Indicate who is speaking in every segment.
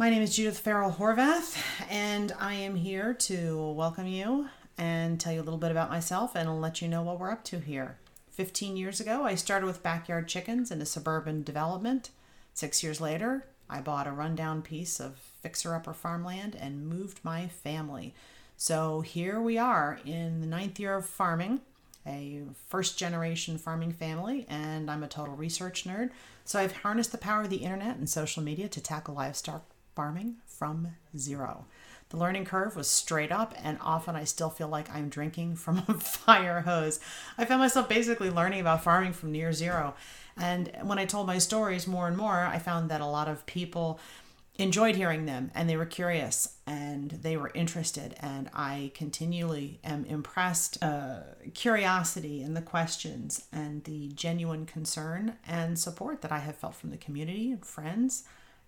Speaker 1: My name is Judith Farrell Horvath, and I am here to welcome you and tell you a little bit about myself and let you know what we're up to here. 15 years ago, I started with backyard chickens in a suburban development. Six years later, I bought a rundown piece of fixer upper farmland and moved my family. So here we are in the ninth year of farming, a first generation farming family, and I'm a total research nerd. So I've harnessed the power of the internet and social media to tackle livestock farming from zero. The learning curve was straight up, and often I still feel like I'm drinking from a fire hose. I found myself basically learning about farming from near zero. And when I told my stories more and more, I found that a lot of people enjoyed hearing them and they were curious and they were interested and i continually am impressed uh, curiosity and the questions and the genuine concern and support that i have felt from the community and friends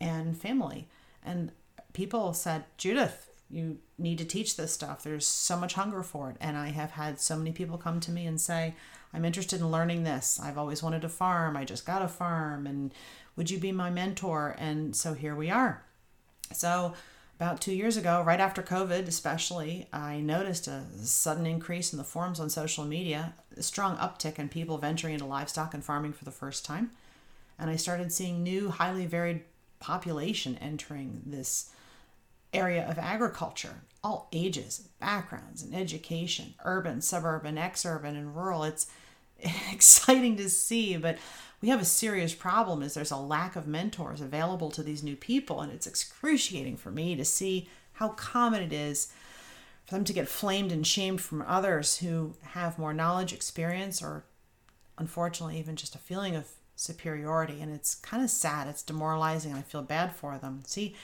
Speaker 1: and family and people said, Judith, you need to teach this stuff. There's so much hunger for it. And I have had so many people come to me and say, I'm interested in learning this. I've always wanted to farm. I just got a farm. And would you be my mentor? And so here we are. So, about two years ago, right after COVID, especially, I noticed a sudden increase in the forums on social media, a strong uptick in people venturing into livestock and farming for the first time. And I started seeing new, highly varied population entering this area of agriculture, all ages, backgrounds, and education, urban, suburban, exurban, and rural. It's exciting to see, but we have a serious problem is there's a lack of mentors available to these new people and it's excruciating for me to see how common it is for them to get flamed and shamed from others who have more knowledge, experience, or unfortunately even just a feeling of superiority. And it's kind of sad. It's demoralizing. And I feel bad for them. See,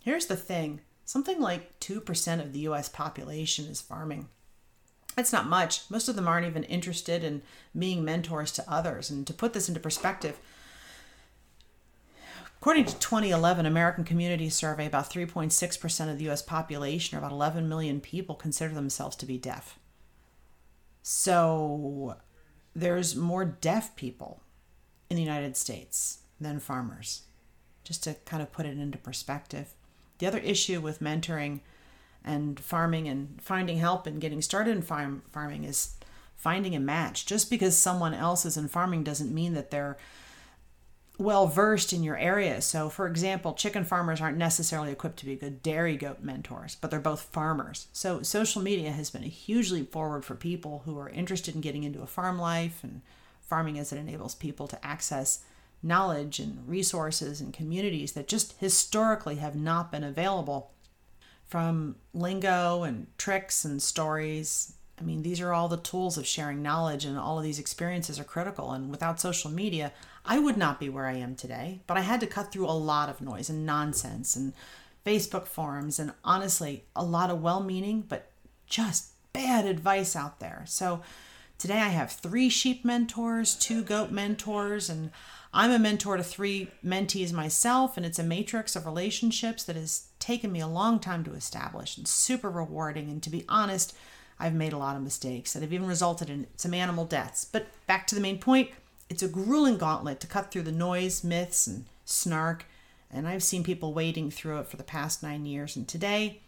Speaker 1: here's the thing something like 2% of the US population is farming. It's not much. Most of them aren't even interested in being mentors to others. And to put this into perspective, according to 2011 American Community Survey, about 3.6% of the US population, or about 11 million people, consider themselves to be deaf. So there's more deaf people in the United States than farmers, just to kind of put it into perspective. The other issue with mentoring and farming and finding help and getting started in farm, farming is finding a match. Just because someone else is in farming doesn't mean that they're well versed in your area. So, for example, chicken farmers aren't necessarily equipped to be good dairy goat mentors, but they're both farmers. So, social media has been a huge leap forward for people who are interested in getting into a farm life and farming as it enables people to access knowledge and resources and communities that just historically have not been available from lingo and tricks and stories. I mean, these are all the tools of sharing knowledge, and all of these experiences are critical. And without social media, I would not be where I am today. But I had to cut through a lot of noise and nonsense and Facebook forums, and honestly, a lot of well meaning, but just bad advice out there. So, Today I have three sheep mentors, two goat mentors, and I'm a mentor to three mentees myself, and it's a matrix of relationships that has taken me a long time to establish and super rewarding. And to be honest, I've made a lot of mistakes that have even resulted in some animal deaths. But back to the main point it's a grueling gauntlet to cut through the noise, myths, and snark. And I've seen people wading through it for the past nine years. And today,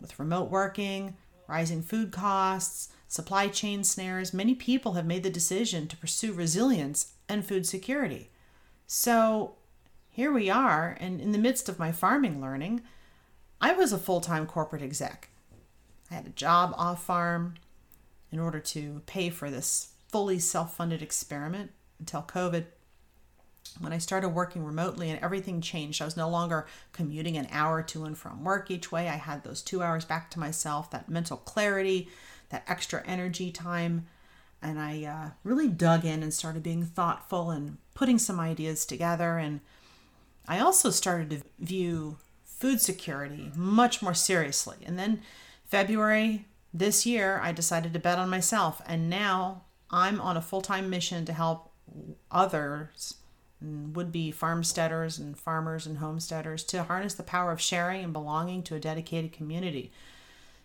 Speaker 1: with remote working, rising food costs, supply chain snares, many people have made the decision to pursue resilience and food security. So here we are, and in the midst of my farming learning, I was a full time corporate exec. I had a job off farm in order to pay for this fully self funded experiment until COVID. When I started working remotely and everything changed, I was no longer commuting an hour to and from work each way. I had those two hours back to myself, that mental clarity, that extra energy time. And I uh, really dug in and started being thoughtful and putting some ideas together. And I also started to view food security much more seriously. And then February this year, I decided to bet on myself. And now I'm on a full time mission to help others, would be farmsteaders and farmers and homesteaders, to harness the power of sharing and belonging to a dedicated community.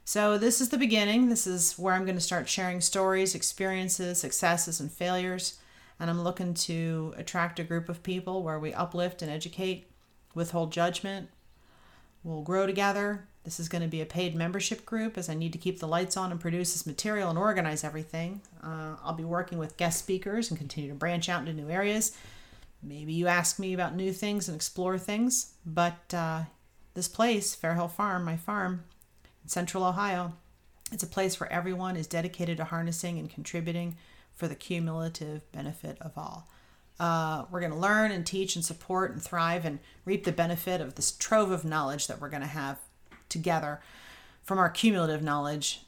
Speaker 1: So, this is the beginning. This is where I'm going to start sharing stories, experiences, successes, and failures. And I'm looking to attract a group of people where we uplift and educate, withhold judgment, We'll grow together. This is going to be a paid membership group as I need to keep the lights on and produce this material and organize everything. Uh, I'll be working with guest speakers and continue to branch out into new areas. Maybe you ask me about new things and explore things, but uh, this place, Fairhill Farm, my farm central Ohio, it's a place where everyone is dedicated to harnessing and contributing for the cumulative benefit of all. Uh, we're going to learn and teach and support and thrive and reap the benefit of this trove of knowledge that we're going to have together from our cumulative knowledge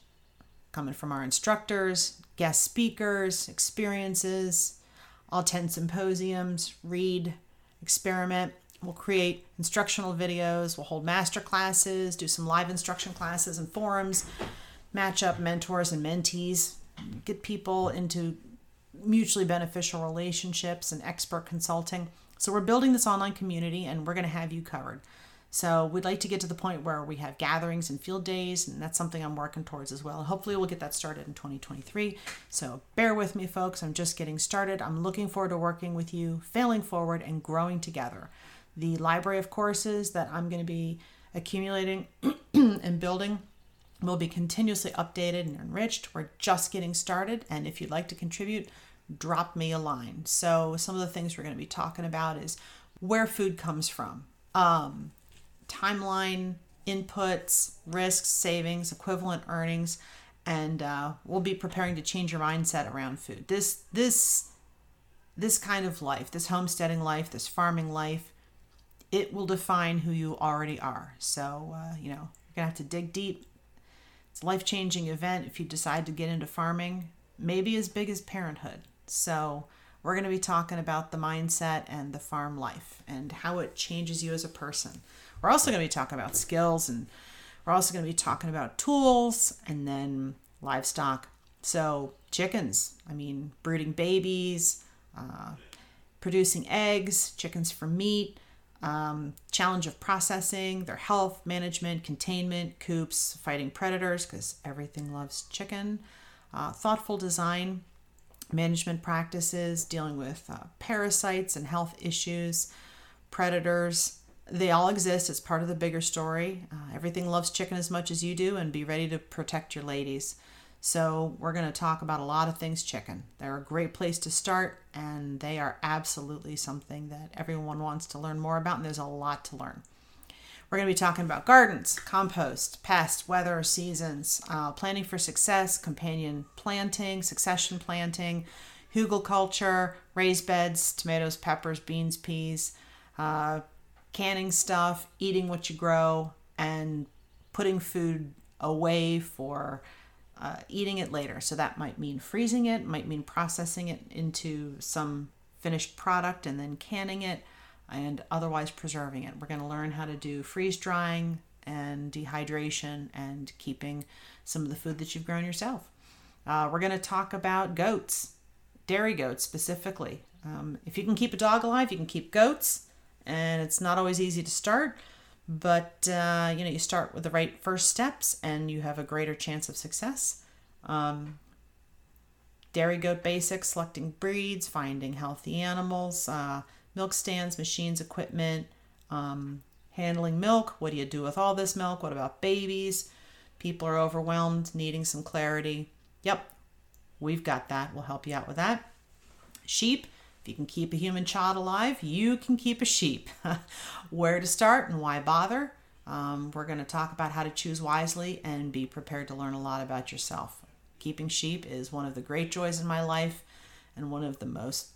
Speaker 1: coming from our instructors, guest speakers, experiences, I'll attend symposiums, read, experiment. We'll create instructional videos. We'll hold master classes, do some live instruction classes and forums, match up mentors and mentees, get people into mutually beneficial relationships and expert consulting. So, we're building this online community and we're going to have you covered. So we'd like to get to the point where we have gatherings and field days, and that's something I'm working towards as well. Hopefully, we'll get that started in 2023. So bear with me, folks. I'm just getting started. I'm looking forward to working with you, failing forward, and growing together. The library of courses that I'm going to be accumulating and building will be continuously updated and enriched. We're just getting started, and if you'd like to contribute, drop me a line. So, some of the things we're going to be talking about is where food comes from. Um, timeline, inputs, risks, savings, equivalent earnings, and uh, we'll be preparing to change your mindset around food. This this this kind of life, this homesteading life, this farming life, it will define who you already are. So uh, you know you're gonna have to dig deep. It's a life changing event if you decide to get into farming, maybe as big as parenthood. So we're going to be talking about the mindset and the farm life and how it changes you as a person. We're also going to be talking about skills and we're also going to be talking about tools and then livestock. So, chickens, I mean, brooding babies, uh, producing eggs, chickens for meat, um, challenge of processing, their health, management, containment, coops, fighting predators, because everything loves chicken, uh, thoughtful design, management practices, dealing with uh, parasites and health issues, predators, they all exist. It's part of the bigger story. Uh, everything loves chicken as much as you do, and be ready to protect your ladies. So, we're going to talk about a lot of things chicken. They're a great place to start, and they are absolutely something that everyone wants to learn more about, and there's a lot to learn. We're going to be talking about gardens, compost, pest, weather, seasons, uh, planting for success, companion planting, succession planting, hugelkultur, raised beds, tomatoes, peppers, beans, peas, uh, canning stuff, eating what you grow, and putting food away for uh, eating it later. So that might mean freezing it, might mean processing it into some finished product and then canning it and otherwise preserving it. We're going to learn how to do freeze drying and dehydration and keeping some of the food that you've grown yourself. Uh, we're going to talk about goats, dairy goats specifically. Um, if you can keep a dog alive, you can keep goats and it's not always easy to start but uh, you know you start with the right first steps and you have a greater chance of success. Um, dairy goat basics selecting breeds finding healthy animals uh, milk stands machines equipment um, handling milk. What do you do with all this milk? What about babies? People are overwhelmed needing some clarity. Yep we've got that. We'll help you out with that. Sheep if you can keep a human child alive, you can keep a sheep. Where to start and why bother? Um, we're going to talk about how to choose wisely and be prepared to learn a lot about yourself. Keeping sheep is one of the great joys in my life and one of the most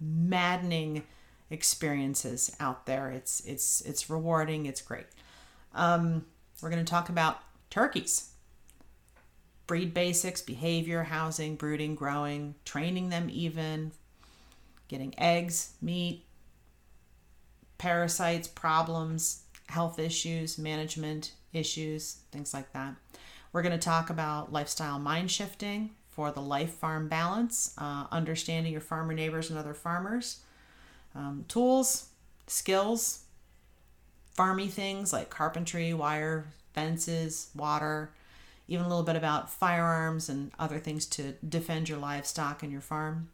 Speaker 1: maddening experiences out there. It's it's it's rewarding. It's great. Um, we're going to talk about turkeys, breed basics, behavior, housing, brooding, growing, training them, even getting eggs, meat, parasites, problems, health issues, management issues, things like that. We're going to talk about lifestyle mind shifting for the life farm balance, uh, understanding your farmer neighbors and other farmers, um, tools, skills, farmy things like carpentry, wire, fences, water, even a little bit about firearms and other things to defend your livestock and your farm.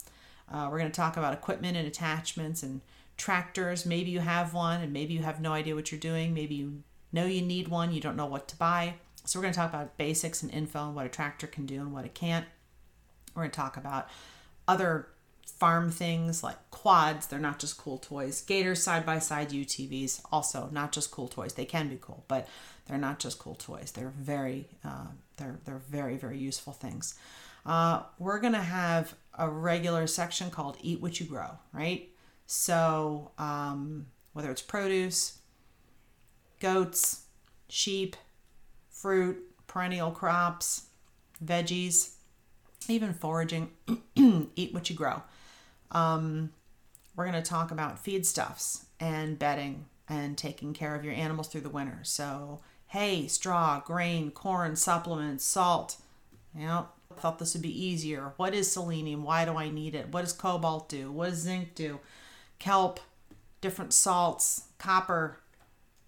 Speaker 1: Uh, we're going to talk about equipment and attachments and tractors. Maybe you have one and maybe you have no idea what you're doing. Maybe you know you need one, you don't know what to buy. So, we're going to talk about basics and info and what a tractor can do and what it can't. We're going to talk about other farm things like quads. They're not just cool toys. Gators, side by side UTVs, also not just cool toys. They can be cool, but they're not just cool toys. They're very, uh, they're they're very very useful things. Uh, we're gonna have a regular section called "Eat What You Grow," right? So um, whether it's produce, goats, sheep, fruit, perennial crops, veggies, even foraging, eat what you grow. Um, we're going to talk about feedstuffs and bedding and taking care of your animals through the winter. So, hay, straw, grain, corn, supplements, salt. I thought this would be easier. What is selenium? Why do I need it? What does cobalt do? What does zinc do? Kelp, different salts, copper,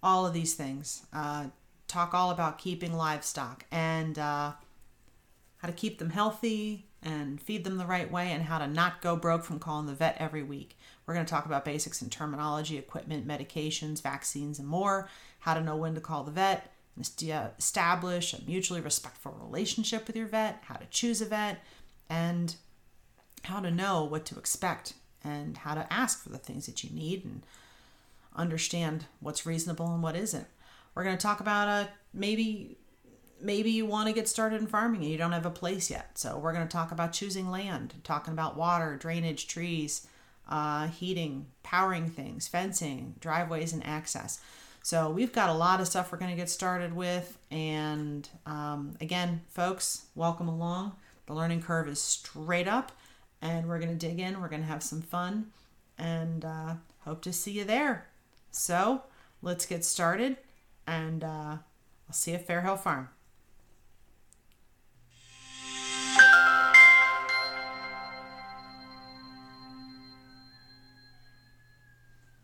Speaker 1: all of these things. Uh, talk all about keeping livestock and uh, how to keep them healthy, and feed them the right way and how to not go broke from calling the vet every week. We're going to talk about basics in terminology, equipment, medications, vaccines, and more, how to know when to call the vet, establish a mutually respectful relationship with your vet, how to choose a vet, and how to know what to expect and how to ask for the things that you need and understand what's reasonable and what isn't. We're going to talk about a maybe maybe you want to get started in farming and you don't have a place yet. So we're going to talk about choosing land, talking about water, drainage, trees, uh, heating, powering things, fencing, driveways, and access. So we've got a lot of stuff we're going to get started with. And um, again, folks, welcome along. The learning curve is straight up, and we're going to dig in. We're going to have some fun, and uh, hope to see you there. So let's get started, and uh, I'll see you at Fairhill Farm.